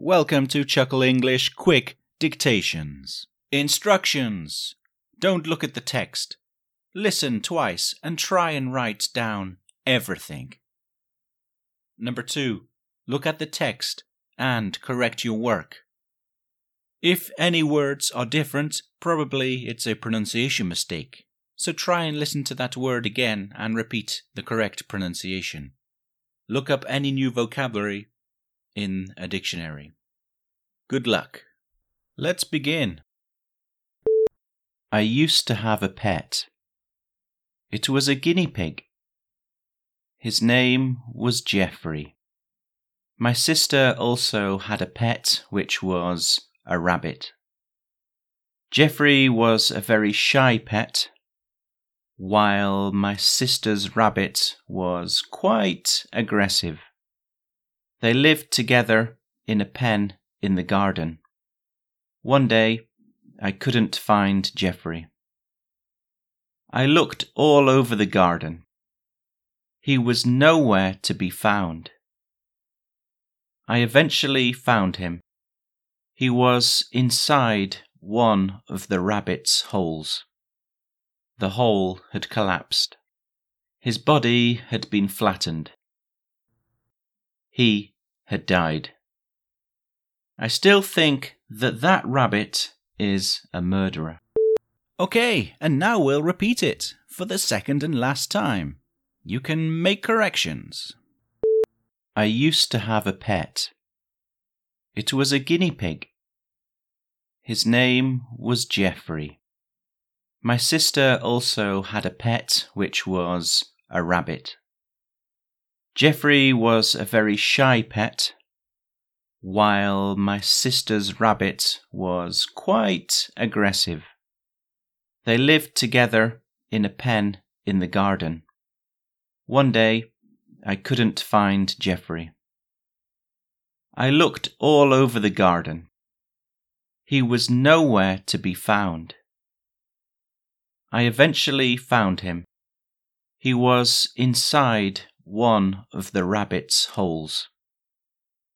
Welcome to Chuckle English Quick Dictations. Instructions. Don't look at the text. Listen twice and try and write down everything. Number two, look at the text and correct your work. If any words are different, probably it's a pronunciation mistake. So try and listen to that word again and repeat the correct pronunciation. Look up any new vocabulary in a dictionary. Good luck. Let's begin. I used to have a pet. It was a guinea pig. His name was Geoffrey. My sister also had a pet, which was a rabbit. Geoffrey was a very shy pet, while my sister's rabbit was quite aggressive. They lived together in a pen in the garden. One day, I couldn't find Geoffrey. I looked all over the garden. He was nowhere to be found. I eventually found him. He was inside one of the rabbit's holes. The hole had collapsed. His body had been flattened. He had died. I still think that that rabbit is a murderer. Okay, and now we'll repeat it for the second and last time. You can make corrections. I used to have a pet. It was a guinea pig. His name was Geoffrey. My sister also had a pet, which was a rabbit. Geoffrey was a very shy pet, while my sister's rabbit was quite aggressive. They lived together in a pen in the garden. One day, I couldn't find Geoffrey. I looked all over the garden. He was nowhere to be found. I eventually found him. He was inside one of the rabbit's holes.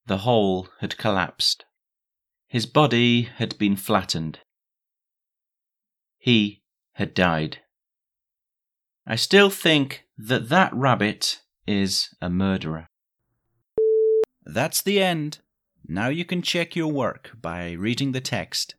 The hole had collapsed. His body had been flattened. He had died. I still think that that rabbit is a murderer. That's the end. Now you can check your work by reading the text.